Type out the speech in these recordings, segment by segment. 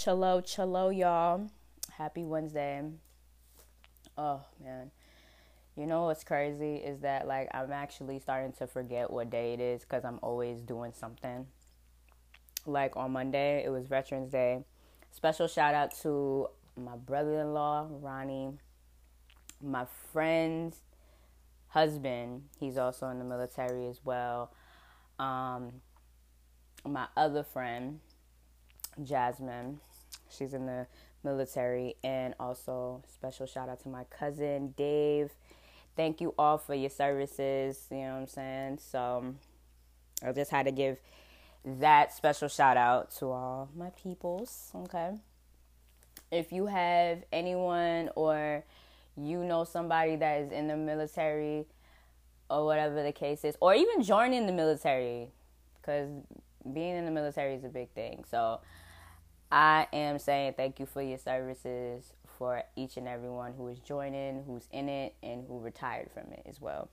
Chalo, chalo, y'all. Happy Wednesday. Oh, man. You know what's crazy is that, like, I'm actually starting to forget what day it is because I'm always doing something. Like, on Monday, it was Veterans Day. Special shout out to my brother in law, Ronnie, my friend's husband. He's also in the military as well. Um, my other friend, Jasmine, she's in the military. And also, special shout out to my cousin, Dave. Thank you all for your services. You know what I'm saying? So, um, I just had to give that special shout out to all my peoples. Okay. If you have anyone or you know somebody that is in the military or whatever the case is, or even joining the military, because being in the military is a big thing. So I am saying thank you for your services for each and everyone who is joining, who's in it, and who retired from it as well.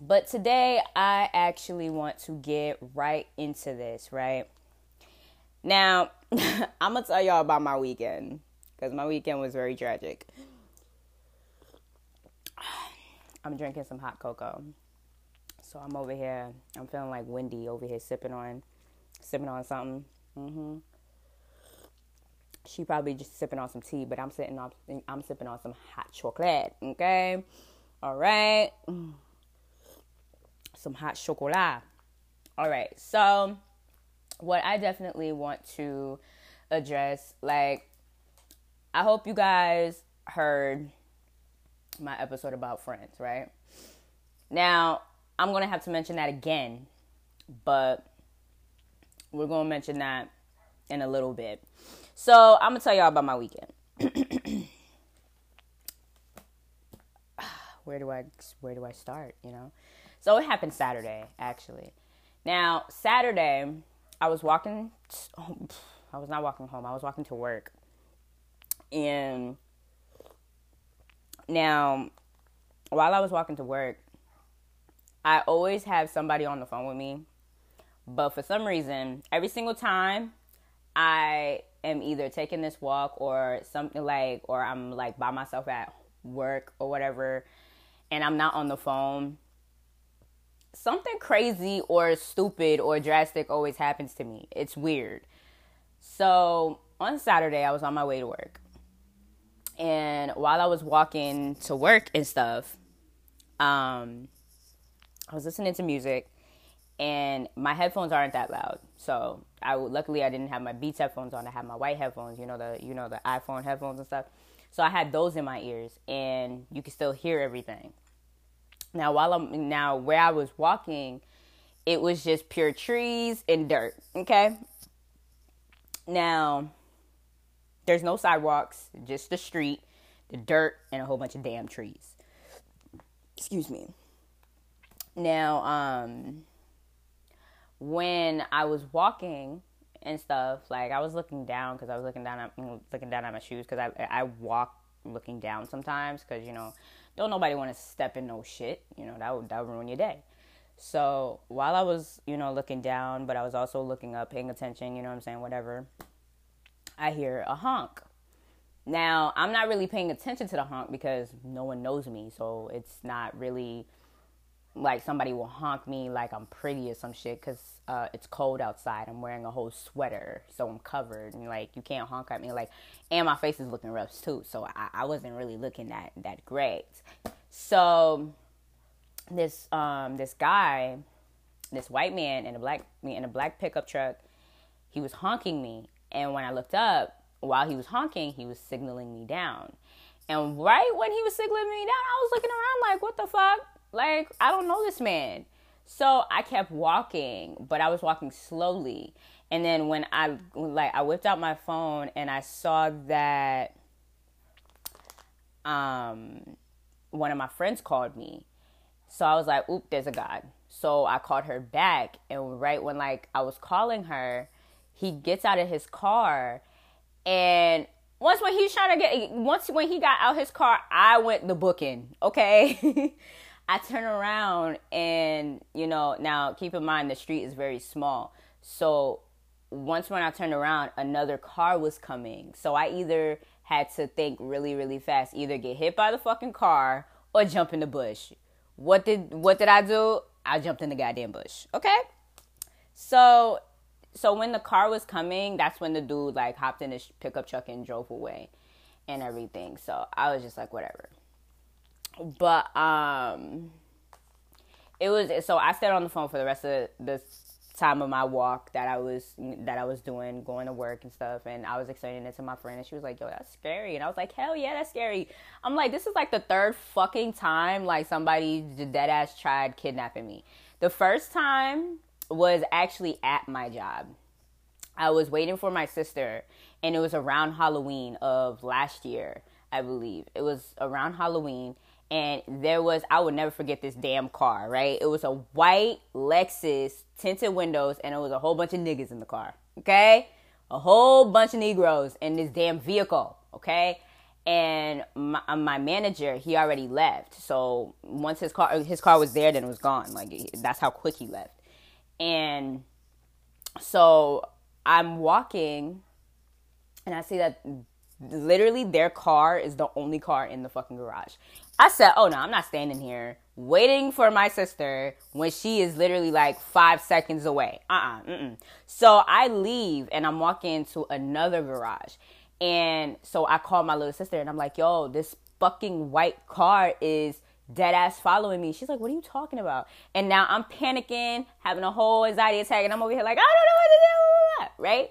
But today, I actually want to get right into this, right? Now, I'm going to tell y'all about my weekend because my weekend was very tragic. I'm drinking some hot cocoa. So I'm over here. I'm feeling like Wendy over here sipping on, sipping on something. hmm She probably just sipping on some tea, but I'm sitting on. I'm sipping on some hot chocolate. Okay, all right. Some hot chocolate. All right. So, what I definitely want to address, like, I hope you guys heard my episode about friends, right? Now, I'm to have to mention that again, but we're to mention that in a little bit. So, I'm going to tell y'all about my weekend. where do I where do I start, you know? So, it happened Saturday, actually. Now, Saturday, I was walking I was not walking home. I was walking to work. And now, while I was walking to work, I always have somebody on the phone with me. But for some reason, every single time I am either taking this walk or something like, or I'm like by myself at work or whatever, and I'm not on the phone, something crazy or stupid or drastic always happens to me. It's weird. So on Saturday, I was on my way to work. And while I was walking to work and stuff, um, I was listening to music, and my headphones aren't that loud. So I luckily I didn't have my Beats headphones on. I had my white headphones, you know the you know the iPhone headphones and stuff. So I had those in my ears, and you could still hear everything. Now while I'm now where I was walking, it was just pure trees and dirt. Okay. Now there's no sidewalks, just the street, the dirt, and a whole bunch of damn trees. Excuse me. Now, um, when I was walking and stuff, like I was looking down because I was looking down at looking down at my shoes because I I walk looking down sometimes because you know don't nobody want to step in no shit. You know that would that would ruin your day. So while I was you know looking down, but I was also looking up, paying attention. You know what I'm saying? Whatever. I hear a honk. Now, I'm not really paying attention to the honk because no one knows me, so it's not really like somebody will honk me like I'm pretty or some shit because uh, it's cold outside. I'm wearing a whole sweater, so I'm covered. And like you can't honk at me like, and my face is looking rough too. So I, I wasn't really looking that that great. So this um this guy, this white man in a black me in a black pickup truck, he was honking me, and when I looked up, while he was honking, he was signaling me down. And right when he was signaling me down, I was looking around like, what the fuck? Like, I don't know this man. So I kept walking, but I was walking slowly. And then when I like I whipped out my phone and I saw that um one of my friends called me. So I was like, oop, there's a God. So I called her back and right when like I was calling her, he gets out of his car and once when he's trying to get once when he got out his car, I went the booking. Okay. I turn around and you know now keep in mind the street is very small. So once when I turned around, another car was coming. So I either had to think really, really fast, either get hit by the fucking car or jump in the bush. What did what did I do? I jumped in the goddamn bush. Okay? So so when the car was coming, that's when the dude like hopped in his pickup truck and drove away and everything. So I was just like whatever. But um it was so I stayed on the phone for the rest of the time of my walk that I was that I was doing, going to work and stuff, and I was explaining it to my friend, and she was like, "Yo, that's scary," and I was like, "Hell yeah, that's scary." I'm like, this is like the third fucking time like somebody dead ass tried kidnapping me. The first time was actually at my job. I was waiting for my sister, and it was around Halloween of last year, I believe. It was around Halloween and there was I would never forget this damn car, right? It was a white Lexus, tinted windows, and it was a whole bunch of niggas in the car. Okay? A whole bunch of Negroes in this damn vehicle, okay? And my, uh, my manager, he already left. So once his car his car was there, then it was gone. Like that's how quick he left. And so I'm walking and I see that literally their car is the only car in the fucking garage. I said, "Oh no, I'm not standing here waiting for my sister when she is literally like 5 seconds away." Uh-uh. Mm-mm. So I leave and I'm walking to another garage. And so I call my little sister and I'm like, "Yo, this fucking white car is dead ass following me. She's like, What are you talking about? And now I'm panicking, having a whole anxiety attack, and I'm over here like, I don't know what to do, right?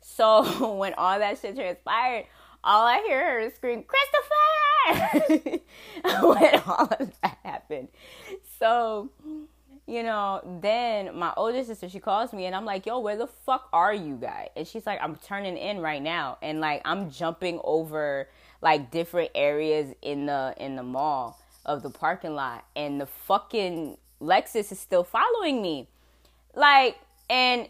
So when all that shit transpired, all I hear her is scream, Christopher! when all of that happened. So, you know, then my older sister, she calls me and I'm like, yo, where the fuck are you guys? And she's like, I'm turning in right now. And like, I'm jumping over like different areas in the, in the mall of the parking lot. And the fucking Lexus is still following me. Like, and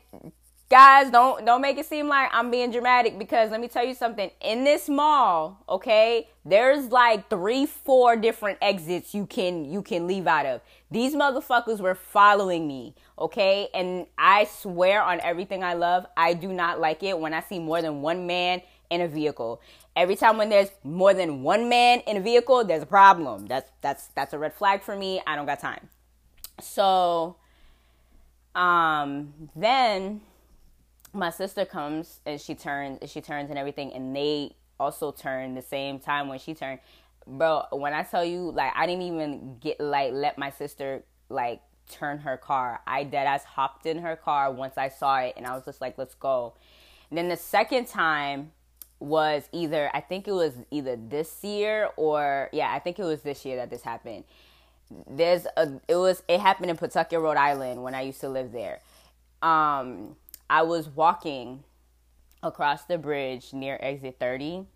guys don't don't make it seem like i'm being dramatic because let me tell you something. In this mall okay there's like three four different exits you can you can leave out of. These motherfuckers were following me okay? And i swear on everything i love i do not like it when i see more than one man in a vehicle. Every time when there's more than one man in a vehicle there's a problem. That's that's that's a red flag for me. I don't got time. So um then my sister comes and she turns and she turns and everything and they also turn the same time when she turned. Bro when i tell you like i didn't even get like let my sister like turn her car. I dead ass hopped in her car once i saw it and i was just like let's go. And then the second time was either i think it was either this year or yeah i think it was this year that this happened. There's a it was it happened in pawtucket rhode island when i used to live there. Um I was walking across the bridge near exit 30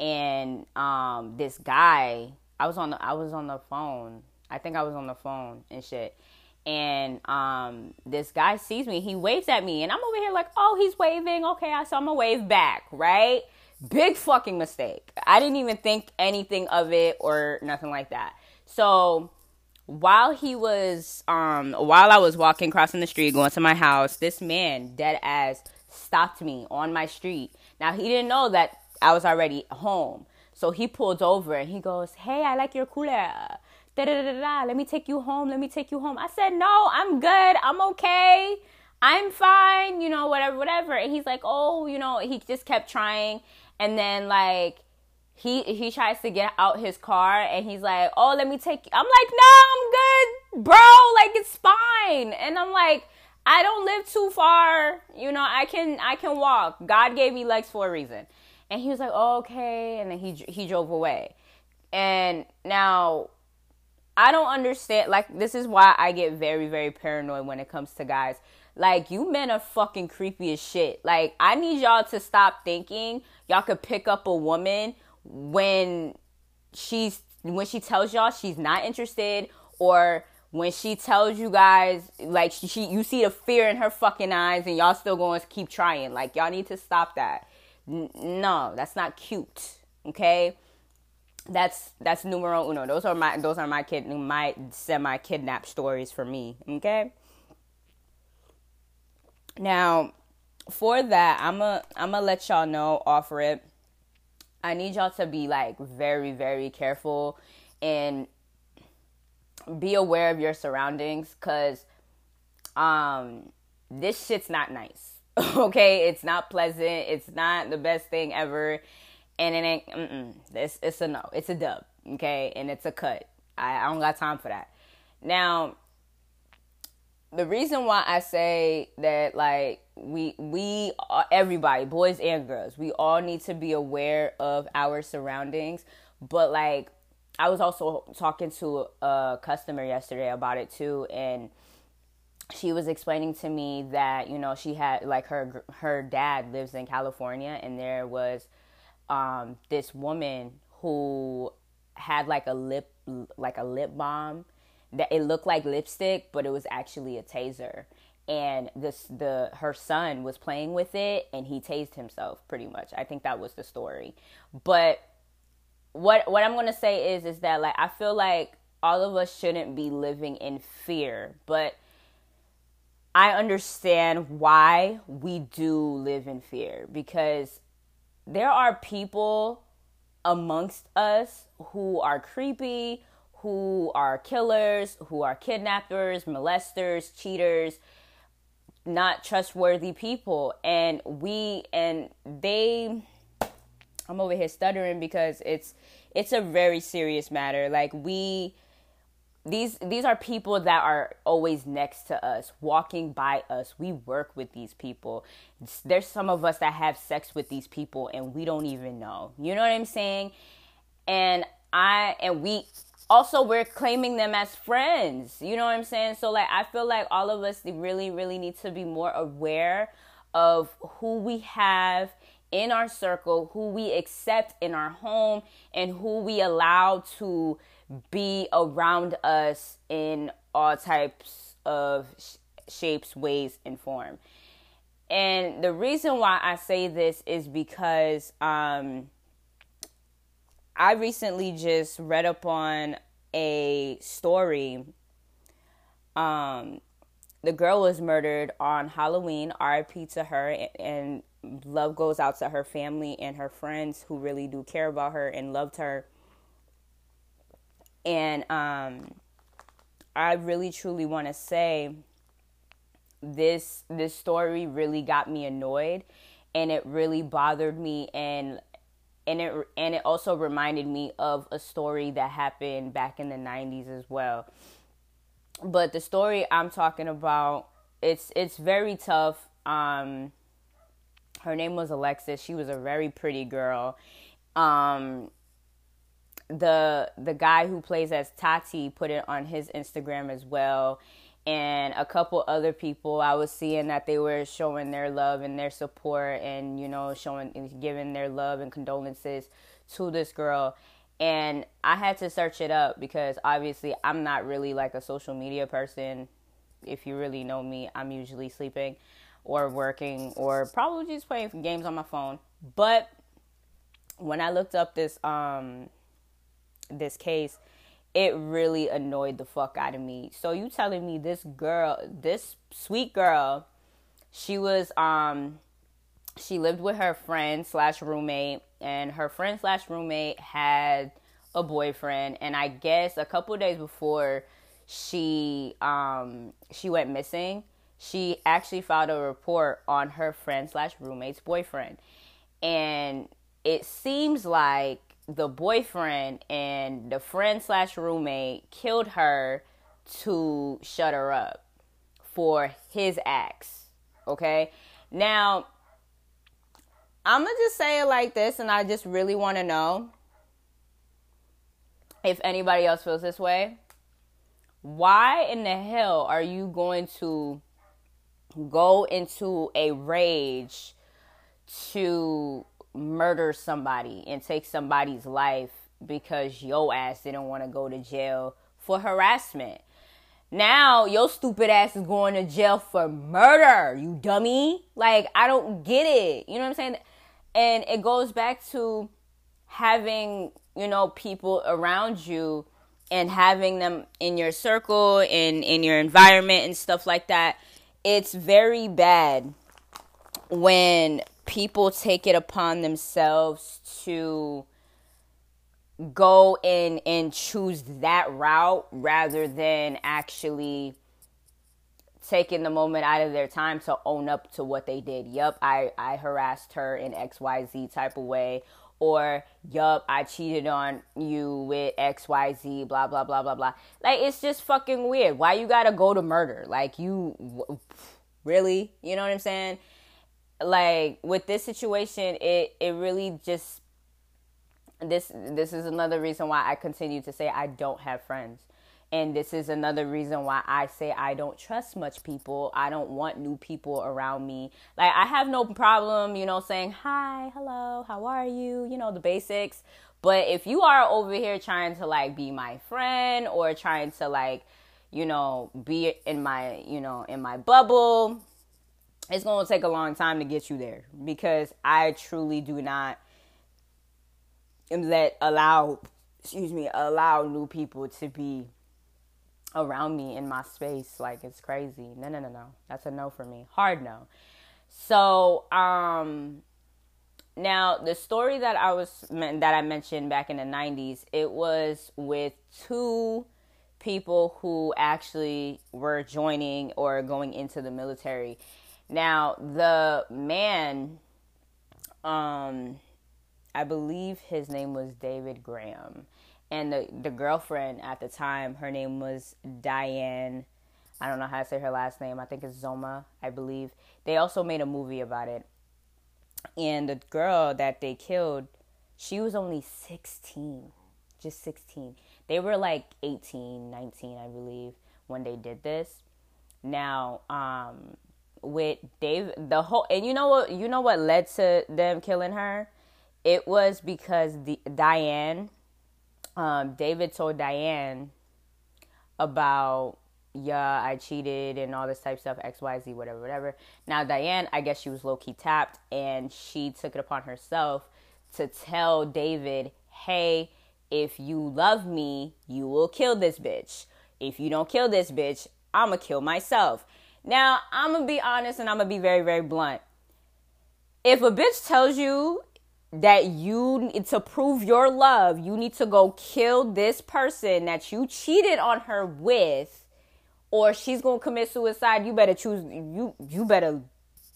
and um this guy I was on the I was on the phone. I think I was on the phone and shit. And um this guy sees me, he waves at me and I'm over here like, "Oh, he's waving. Okay, I saw him wave back, right?" Big fucking mistake. I didn't even think anything of it or nothing like that. So while he was um while I was walking crossing the street going to my house, this man dead ass stopped me on my street. Now he didn't know that I was already home. So he pulled over and he goes, "Hey, I like your cooler. Da da da da. Let me take you home. Let me take you home." I said, "No, I'm good. I'm okay. I'm fine. You know, whatever, whatever." And he's like, "Oh, you know." He just kept trying, and then like he he tries to get out his car and he's like, "Oh, let me take." You. I'm like, "No, I'm good, bro. Like it's fine." And I'm like, "I don't live too far. You know, I can I can walk. God gave me legs for a reason." And he was like, oh, "Okay," and then he he drove away. And now I don't understand. Like this is why I get very very paranoid when it comes to guys. Like you men are fucking creepy as shit. Like I need y'all to stop thinking y'all could pick up a woman when she's when she tells y'all she's not interested or when she tells you guys like she, she, you see the fear in her fucking eyes and y'all still going to keep trying. Like y'all need to stop that. N- no that's not cute okay? That's that's numero uno. Those are my those are my kid my semi kidnap stories for me okay? Now for that, I'm a I'm gonna let y'all know offer it. I need y'all to be like very very careful and be aware of your surroundings cuz um this shit's not nice. okay, it's not pleasant. It's not the best thing ever and it ain't mm it's it's a no. It's a dub, okay? And it's a cut. I, I don't got time for that. Now, the reason why I say that like we we everybody boys and girls we all need to be aware of our surroundings but like I was also talking to a customer yesterday about it too and she was explaining to me that you know she had like her her dad lives in California and there was um this woman who had like a lip like a lip balm that it looked like lipstick, but it was actually a taser. And this the her son was playing with it and he tased himself pretty much. I think that was the story. But what what I'm gonna say is is that like I feel like all of us shouldn't be living in fear, but I understand why we do live in fear because there are people amongst us who are creepy, who are killers, who are kidnappers, molesters, cheaters, not trustworthy people. And we and they I'm over here stuttering because it's it's a very serious matter. Like we these these are people that are always next to us, walking by us. We work with these people. There's some of us that have sex with these people and we don't even know. You know what I'm saying? And I and we also we're claiming them as friends. You know what I'm saying? So like I feel like all of us really really need to be more aware of who we have in our circle, who we accept in our home and who we allow to be around us in all types of sh- shapes, ways and form. And the reason why I say this is because um I recently just read up on a story. Um, the girl was murdered on Halloween. RIP to her, and love goes out to her family and her friends who really do care about her and loved her. And um, I really truly want to say this this story really got me annoyed and it really bothered me and and it and it also reminded me of a story that happened back in the 90s as well. But the story i'm talking about it's it's very tough. Um her name was alexis. She was a very pretty girl. Um the the guy who plays as tati put it on his instagram as well and a couple other people i was seeing that they were showing their love and their support and you know showing giving their love and condolences to this girl. And i had to search it up because obviously i'm not really like a social media person. If you really know me i'm usually sleeping or working or probably just playing games on my phone. But when i looked up this um this case it really annoyed the fuck out of me. So you telling me this girl, this sweet girl, she was um she lived with her friend slash roommate, and her friend slash roommate had a boyfriend, and I guess a couple days before she um she went missing, she actually filed a report on her friend slash roommate's boyfriend, and it seems like the boyfriend and the friend slash roommate killed her to shut her up for his acts. Okay. Now, I'm going to just say it like this, and I just really want to know if anybody else feels this way. Why in the hell are you going to go into a rage to murder somebody and take somebody's life because your ass didn't want to go to jail for harassment. Now your stupid ass is going to jail for murder, you dummy. Like I don't get it. You know what I'm saying? And it goes back to having, you know, people around you and having them in your circle and in your environment and stuff like that. It's very bad when people take it upon themselves to go in and choose that route rather than actually taking the moment out of their time to own up to what they did. Yup, I, I harassed her in XYZ type of way. Or, yup, I cheated on you with XYZ, blah, blah, blah, blah, blah. Like, it's just fucking weird. Why you gotta go to murder? Like, you, really? You know what I'm saying? Like, with this situation, it, it really just, this, this is another reason why I continue to say I don't have friends and this is another reason why I say I don't trust much people. I don't want new people around me. Like, I have no problem, you know, saying hi, hello, how are you, you know, the basics. But if you are over here trying to like be my friend or trying to like, you know, be in my, you know, in my bubble, it's going to take a long time to get you there because I truly do not let allow, excuse me, allow new people to be around me in my space. Like it's crazy. No, no, no, no. That's a no for me. Hard no. So, um, now the story that I was that I mentioned back in the '90s, it was with two people who actually were joining or going into the military. Now the man, um, I believe his name was David Graham and the the girlfriend at the time, her name was Diane. I don't know how to say her last name. I think it's Zoma, I believe. They also made a movie about it. And the girl that they killed, she was only 16. Just 16. They were like 18, 19, I believe, when they did this. Now, um, with Dave, the whole, and you know what, you know what led to them killing her? It was because the Diane, um, David told Diane about yeah, I cheated and all this type of stuff, X, Y, Z, whatever, whatever. Now Diane, I guess she was low key tapped and she took it upon herself to tell David, hey, if you love me, you will kill this bitch. If you don't kill this bitch, I'ma kill myself. Now, I'm gonna be honest and I'm gonna be very, very blunt. If a bitch tells you that you to prove your love, you need to go kill this person that you cheated on her with or she's going to commit suicide, you better choose you you better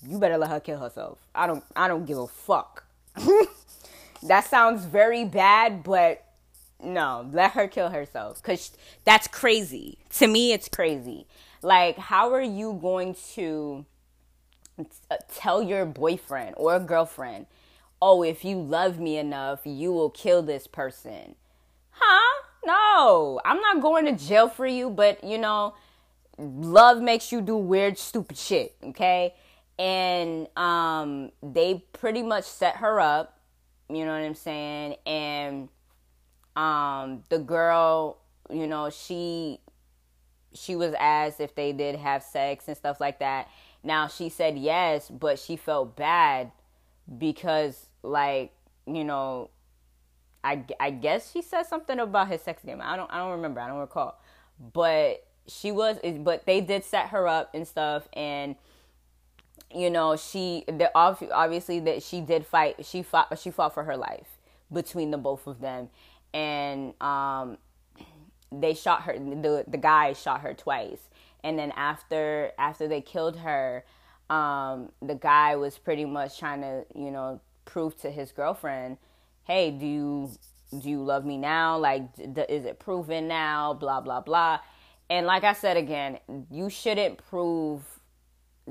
you better let her kill herself. I don't I don't give a fuck. that sounds very bad, but no, let her kill herself cuz that's crazy. To me it's crazy. Like how are you going to tell your boyfriend or girlfriend oh, if you love me enough, you will kill this person. Huh? No, I'm not going to jail for you, but you know, love makes you do weird, stupid shit, okay? And um, they pretty much set her up, you know what I'm saying? And um, the girl, you know, she she was asked if they did have sex and stuff like that. Now she said yes, but she felt bad because like you know I, I guess she said something about his sex game. I don't I don't remember. I don't recall. But she was but they did set her up and stuff and you know she the obviously that she did fight she fought she fought for her life between the both of them and um they shot her the the guy shot her twice and then after after they killed her um the guy was pretty much trying to you know prove to his girlfriend, "Hey, do you do you love me now? Like, is it proven now? Blah blah blah." And like I said again, you shouldn't prove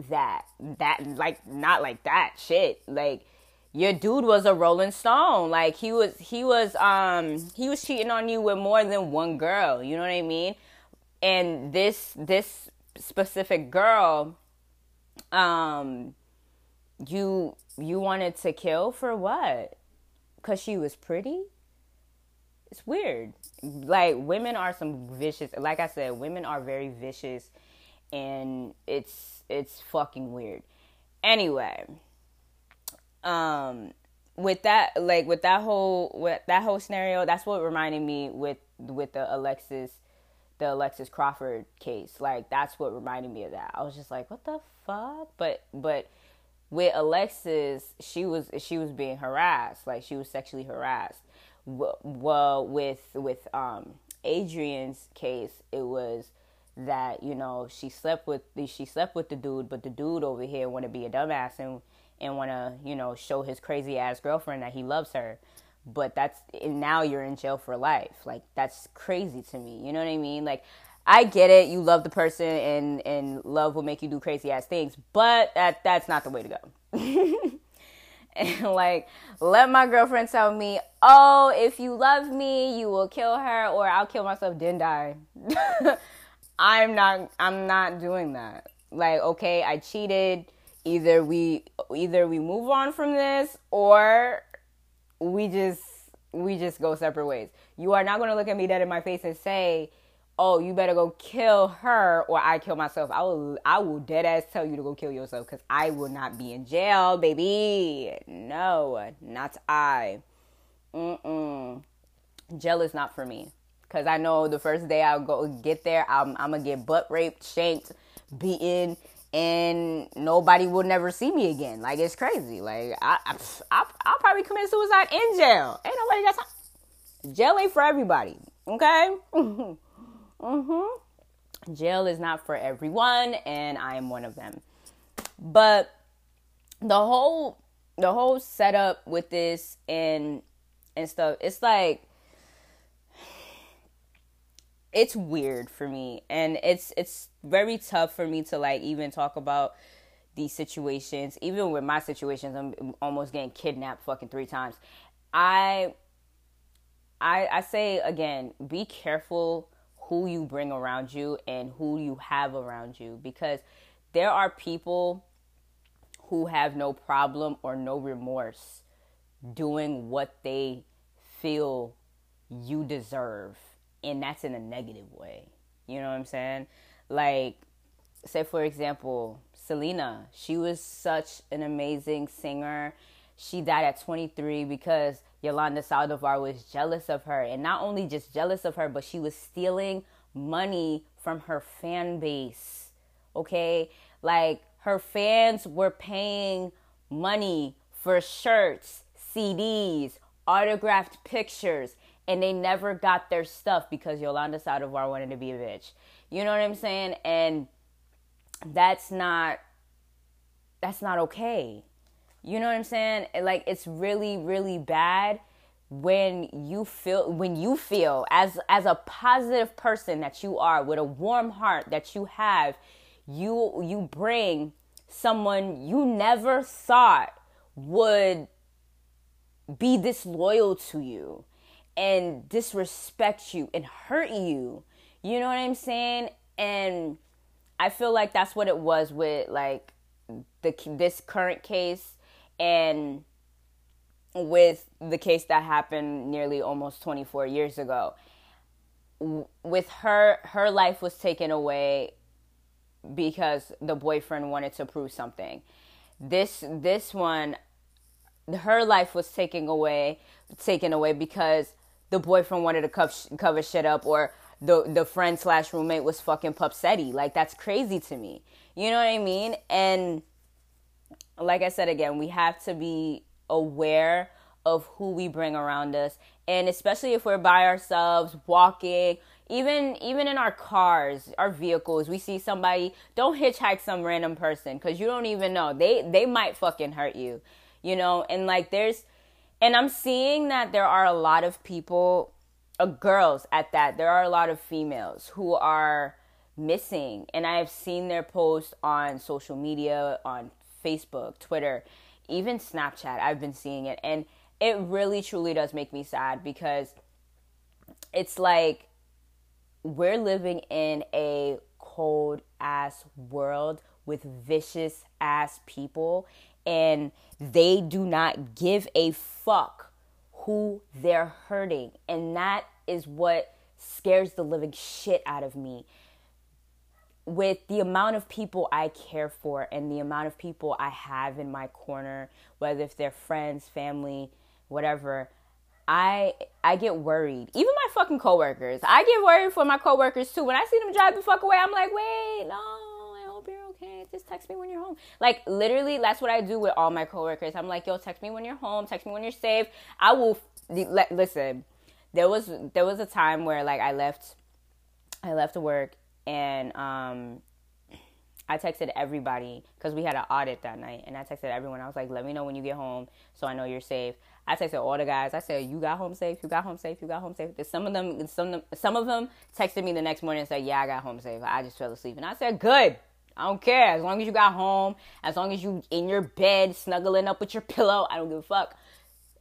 that that like not like that shit like your dude was a rolling stone like he was he was um he was cheating on you with more than one girl you know what i mean and this this specific girl um you you wanted to kill for what? Cuz she was pretty? It's weird. Like women are some vicious like I said, women are very vicious and it's it's fucking weird. Anyway, um with that like with that whole with that whole scenario, that's what reminded me with with the Alexis the Alexis Crawford case. Like that's what reminded me of that. I was just like, what the fuck? But but with Alexis, she was she was being harassed, like she was sexually harassed. Well, with with um Adrianne's case, it was that you know she slept with she slept with the dude, but the dude over here want to be a dumbass and and want to you know show his crazy ass girlfriend that he loves her. But that's now you're in jail for life. Like that's crazy to me. You know what I mean? Like I get it. You love the person and and love will make you do crazy ass things, but that that's not the way to go. and like let my girlfriend tell me, "Oh, if you love me, you will kill her or I'll kill myself then die." I'm not I'm not doing that. Like, okay, I cheated. Either we either we move on from this or we just we just go separate ways. You are not going to look at me dead in my face and say, "Oh, you better go kill her or I kill myself." I will I will dead ass tell you to go kill yourself cuz I will not be in jail, baby. No, not I. Mm-mm. Jail is not for me. Cause I know the first day I'll go get there, I'm, I'm gonna get butt raped, shanked, beaten, and nobody will never see me again. Like it's crazy. Like I, I, will probably commit suicide in jail. Ain't nobody got time. Jail ain't for everybody. Okay. mhm. Jail is not for everyone, and I am one of them. But the whole the whole setup with this and and stuff, it's like it's weird for me and it's it's very tough for me to like even talk about these situations even with my situations i'm almost getting kidnapped fucking three times. I i i say again be careful who you bring around you and who you have around you because there are people who have no problem or no remorse doing what they feel you deserve and that's in a negative way. You know what I'm saying? Like, say for example, Selena, she was such an amazing singer. She died at 23 because Yolanda Saldivar was jealous of her. And not only just jealous of her, but she was stealing money from her fan base. Okay? Like, her fans were paying money for shirts, CDs, autographed pictures and they never got their stuff because Yolanda Saldivar wanted to be a bitch. You know what I'm saying? And that's not that's not okay. You know what I'm saying? Like it's really really bad when you feel when you feel as as a positive person that you are with a warm heart that you have, you you bring someone you never thought would be disloyal to you and disrespect you and hurt you. You know what I'm saying? And I feel like that's what it was with like the this current case and with the case that happened nearly almost 24 years ago. With her her life was taken away because the boyfriend wanted to prove something. This this one her life was taken away taken away because the boyfriend wanted to cover, cover shit up or the the friend slash roommate was fucking Pupsetti. Like that's crazy to me. You know what I mean? And like I said again, we have to be aware of who we bring around us, and especially if we're by ourselves, walking, even even in our cars, our vehicles, we see somebody. Don't hitchhike some random person because you don't even know they they might fucking hurt you. You know, and like there's and I'm seeing that there are a lot of people, uh, girls at that, there are a lot of females who are missing. And I have seen their posts on social media, on Facebook, Twitter, even Snapchat. I've been seeing it. And it really, truly does make me sad because it's like we're living in a cold ass world with vicious ass people and they do not give a fuck who they're hurting. And that is what scares the living shit out of me. With the amount of people I care for and the amount of people I have in my corner, whether if they're friends, family, whatever, I I get worried. Even my fucking coworkers. I get worried for my coworkers too. When I see them drive the fuck away, I'm like, wait, no, okay. just text me when you're home. Like literally, that's what I do with all my coworkers. I'm like, yo, text me when you're home. Text me when you're safe. I will listen. There was there was a time where like I left, I left work and um I texted everybody because we had an audit that night, and I texted everyone. I was like, "Let me know when you get home, so I know you're safe." I texted all the guys. I said, "You got home safe. You got home safe. You got home safe." Some of them, some of them, some of them texted me the next morning and said, "Yeah, I got home safe. I just fell asleep." And I said, "Good. I don't care. As long as you got home, as long as you in your bed snuggling up with your pillow, I don't give a fuck.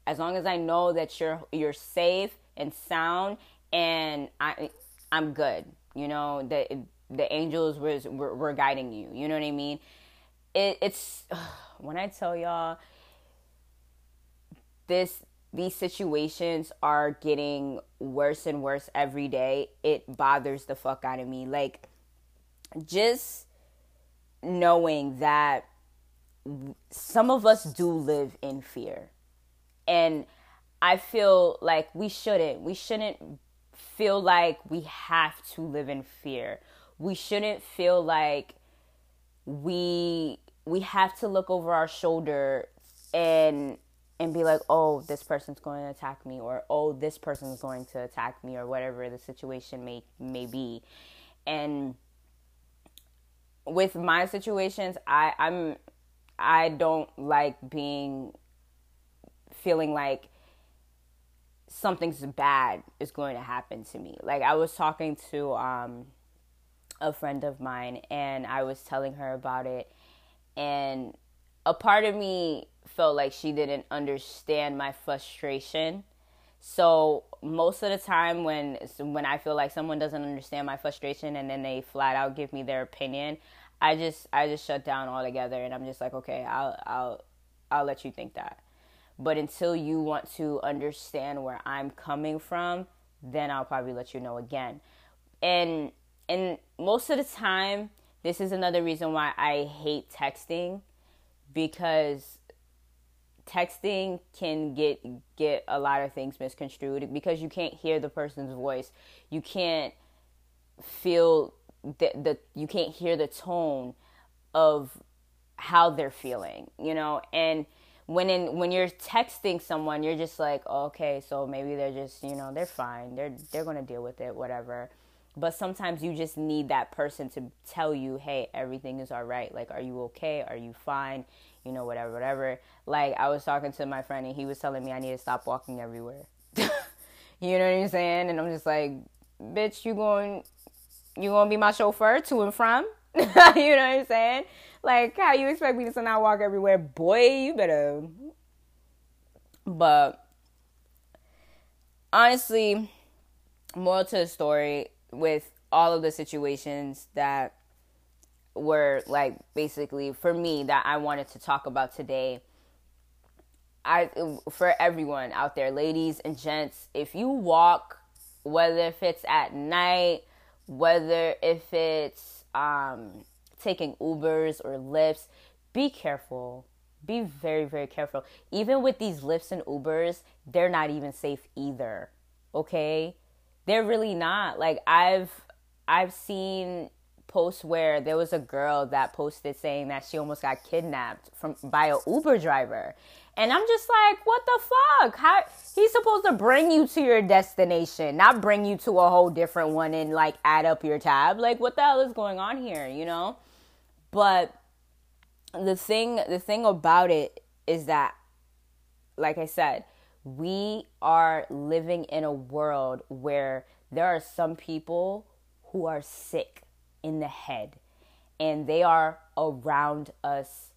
As long as I know that you're you're safe and sound, and I I'm good. You know that." the angels was were, were guiding you. You know what I mean? It, it's when I tell y'all this these situations are getting worse and worse every day. It bothers the fuck out of me. Like just knowing that some of us do live in fear. And I feel like we shouldn't. We shouldn't feel like we have to live in fear we shouldn't feel like we we have to look over our shoulder and and be like, "Oh, this person's going to attack me," or "Oh, this person's going to attack me," or whatever the situation may may be. And with my situations, I I'm I don't like being feeling like something's bad is going to happen to me. Like I was talking to um a friend of mine and I was telling her about it and a part of me felt like she didn't understand my frustration. So most of the time when when I feel like someone doesn't understand my frustration and then they flat out give me their opinion, I just I just shut down altogether and I'm just like, okay, I'll I'll I'll let you think that. But until you want to understand where I'm coming from, then I'll probably let you know again. And and most of the time, this is another reason why I hate texting because texting can get get a lot of things misconstrued because you can't hear the person's voice. You can't feel the, the you can't hear the tone of how they're feeling, you know? And when in when you're texting someone, you're just like, oh, "Okay, so maybe they're just, you know, they're fine. They're they're to deal with it, whatever." but sometimes you just need that person to tell you hey everything is all right like are you okay are you fine you know whatever whatever like i was talking to my friend and he was telling me i need to stop walking everywhere you know what i'm saying and i'm just like bitch you going you gonna be my chauffeur to and from? You know what i'm saying? Like how you expect me to not walk everywhere? Boy you better. But honestly moral to the story with all of the situations that were like basically for me that I wanted to talk about today. I for everyone out there, ladies and gents, if you walk, whether if it's at night, whether if it's um, taking Ubers or Lyfts, be careful. Be very very careful. Even with these Lyfts and Ubers, they're not even safe either. Okay? they're really not. Like I've I've seen posts where there was a girl that posted saying that she almost got kidnapped from by a Uber driver. And I'm just like, what the fuck? How he's supposed to bring you to your destination, not bring you to a whole different one and like add up your tab. Like what the hell is going on here, you know? But the thing the thing about it is that like I said, we are living in a world where there are some people who are sick in the head and they are around us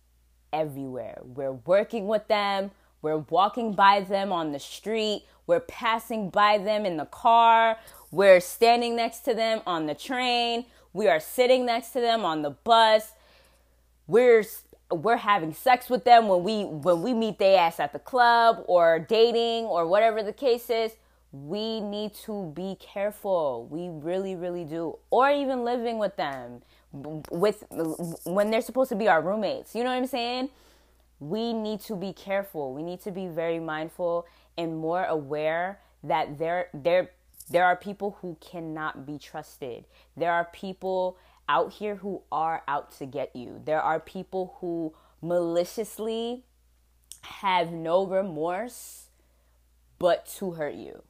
everywhere. We're working with them, we're walking by them on the street, we're passing by them in the car, we're standing next to them on the train, we are sitting next to them on the bus. We're we're having sex with them when we when we meet their ass at the club or dating or whatever the case is. We need to be careful. We really really do. Or even living with them with when they're supposed to be our roommates you know what i'm saying we need to be careful we need to be very mindful and more aware that there there there are people who cannot be trusted there are people out here who are out to get you. There are people who maliciously have no remorse but to hurt you.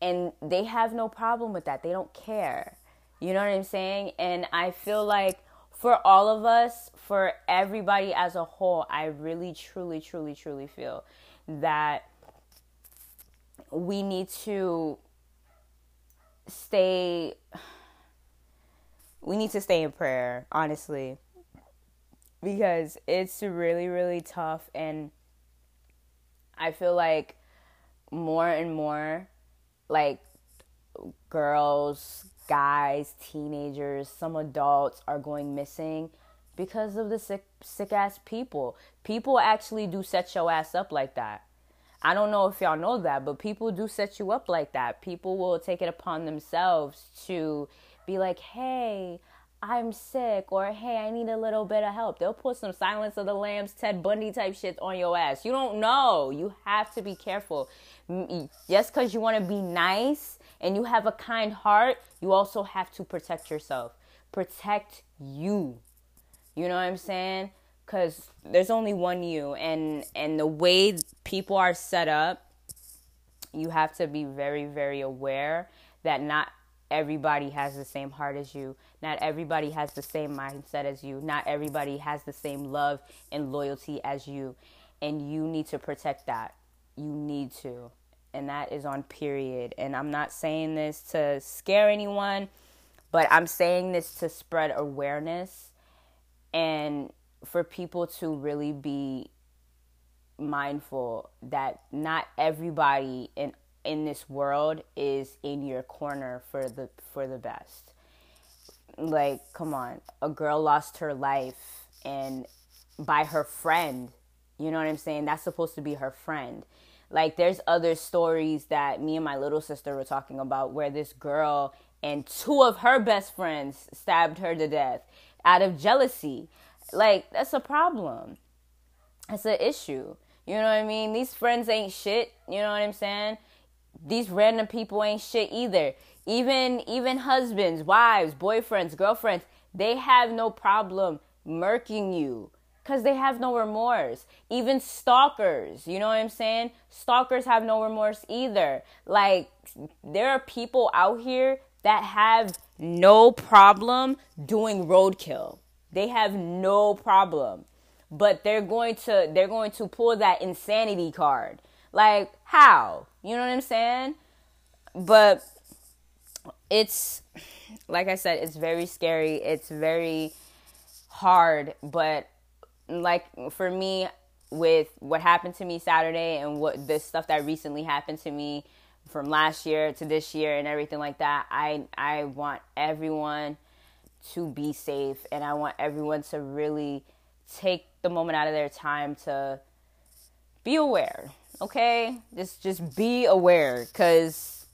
And they have no problem with that. They don't care. You know what I'm saying? And I feel like for all of us, for everybody as a whole, I really, truly, truly, truly feel that we need to stay we need to stay in prayer honestly because it's really really tough and i feel like more and more like girls guys teenagers some adults are going missing because of the sick sick ass people people actually do set your ass up like that I don't know if y'all know that, but people do set you up like that. People will take it upon themselves to be like, hey, I'm sick, or hey, I need a little bit of help. They'll put some Silence of the Lambs, Ted Bundy type shit on your ass. You don't know. You have to be careful. Just because you want to be nice and you have a kind heart, you also have to protect yourself. Protect you. You know what I'm saying? because there's only one you and and the way people are set up you have to be very very aware that not everybody has the same heart as you not everybody has the same mindset as you not everybody has the same love and loyalty as you and you need to protect that you need to and that is on period and i'm not saying this to scare anyone but i'm saying this to spread awareness and for people to really be mindful that not everybody in in this world is in your corner for the for the best. Like, come on. A girl lost her life and by her friend. You know what I'm saying? That's supposed to be her friend. Like there's other stories that me and my little sister were talking about where this girl and two of her best friends stabbed her to death out of jealousy. Like, that's a problem. That's an issue. You know what I mean? These friends ain't shit. You know what I'm saying? These random people ain't shit either. Even even husbands, wives, boyfriends, girlfriends, they have no problem murking you because they have no remorse. Even stalkers, you know what I'm saying? Stalkers have no remorse either. Like, there are people out here that have no problem doing roadkill. They have no problem. But they're going to they're going to pull that insanity card. Like how? You know what I'm saying? But it's like I said, it's very scary. It's very hard, but like for me with what happened to me Saturday and what the stuff that recently happened to me from last year to this year and everything like that, I I want everyone to be safe and I want everyone to really take the moment out of their time to be aware. Okay? Just just be aware cuz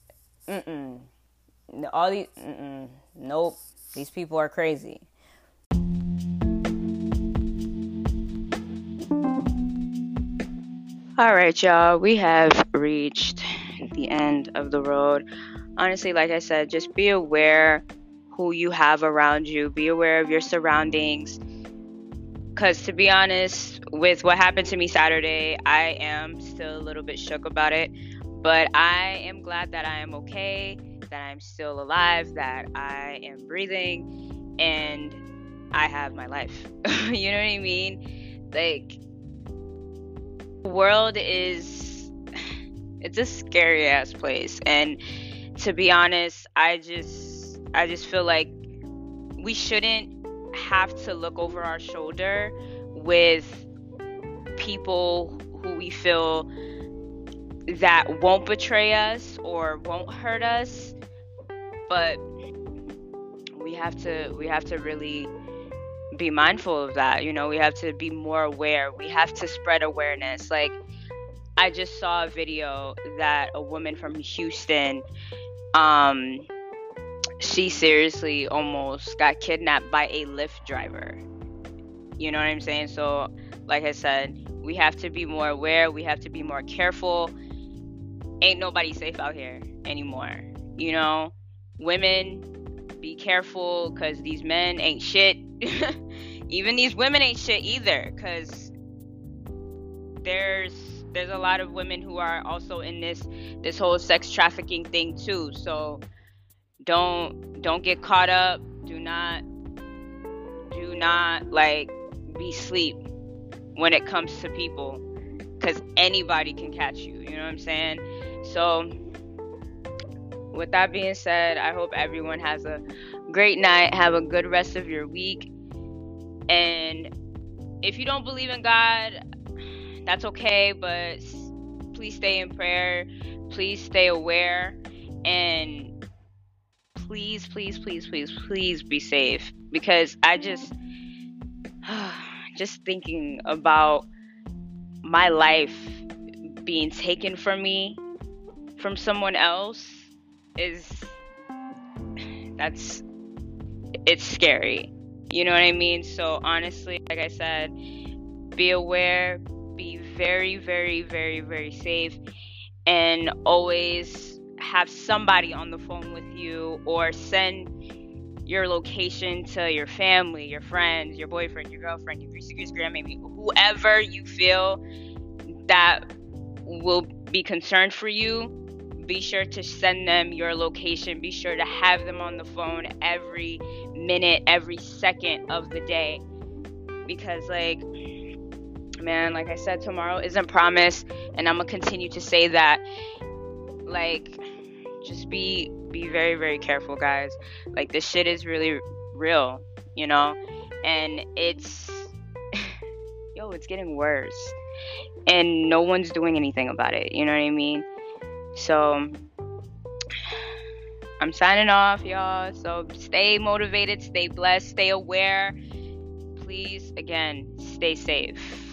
mm-mm all these mm-mm, nope. These people are crazy. All right, y'all. We have reached the end of the road. Honestly, like I said, just be aware who you have around you. Be aware of your surroundings. Because to be honest, with what happened to me Saturday, I am still a little bit shook about it. But I am glad that I am okay, that I'm still alive, that I am breathing, and I have my life. you know what I mean? Like, world is, it's a scary ass place. And to be honest, I just, I just feel like we shouldn't have to look over our shoulder with people who we feel that won't betray us or won't hurt us but we have to we have to really be mindful of that you know we have to be more aware we have to spread awareness like i just saw a video that a woman from houston um she seriously almost got kidnapped by a Lyft driver. You know what I'm saying? So, like I said, we have to be more aware, we have to be more careful. Ain't nobody safe out here anymore. You know, women, be careful because these men ain't shit. Even these women ain't shit either because there's there's a lot of women who are also in this this whole sex trafficking thing too. So don't don't get caught up. Do not do not like be sleep when it comes to people because anybody can catch you. You know what I'm saying? So with that being said, I hope everyone has a great night. Have a good rest of your week. And if you don't believe in God, that's okay, but please stay in prayer. Please stay aware. And please, please, please, please, please be safe. Because I just, just thinking about my life being taken from me from someone else is that's it's scary. You know what I mean? So honestly, like I said, be aware, be very very very very safe and always have somebody on the phone with you or send your location to your family, your friends, your boyfriend, your girlfriend, your secret grandmammy, whoever you feel that will be concerned for you be sure to send them your location. Be sure to have them on the phone every minute, every second of the day. Because, like, man, like I said, tomorrow isn't promised. And I'm to continue to say that. Like, just be be very very careful guys like this shit is really real you know and it's yo it's getting worse and no one's doing anything about it you know what i mean so I'm signing off, y'all. So stay motivated, stay blessed, stay aware. Please, again, stay safe.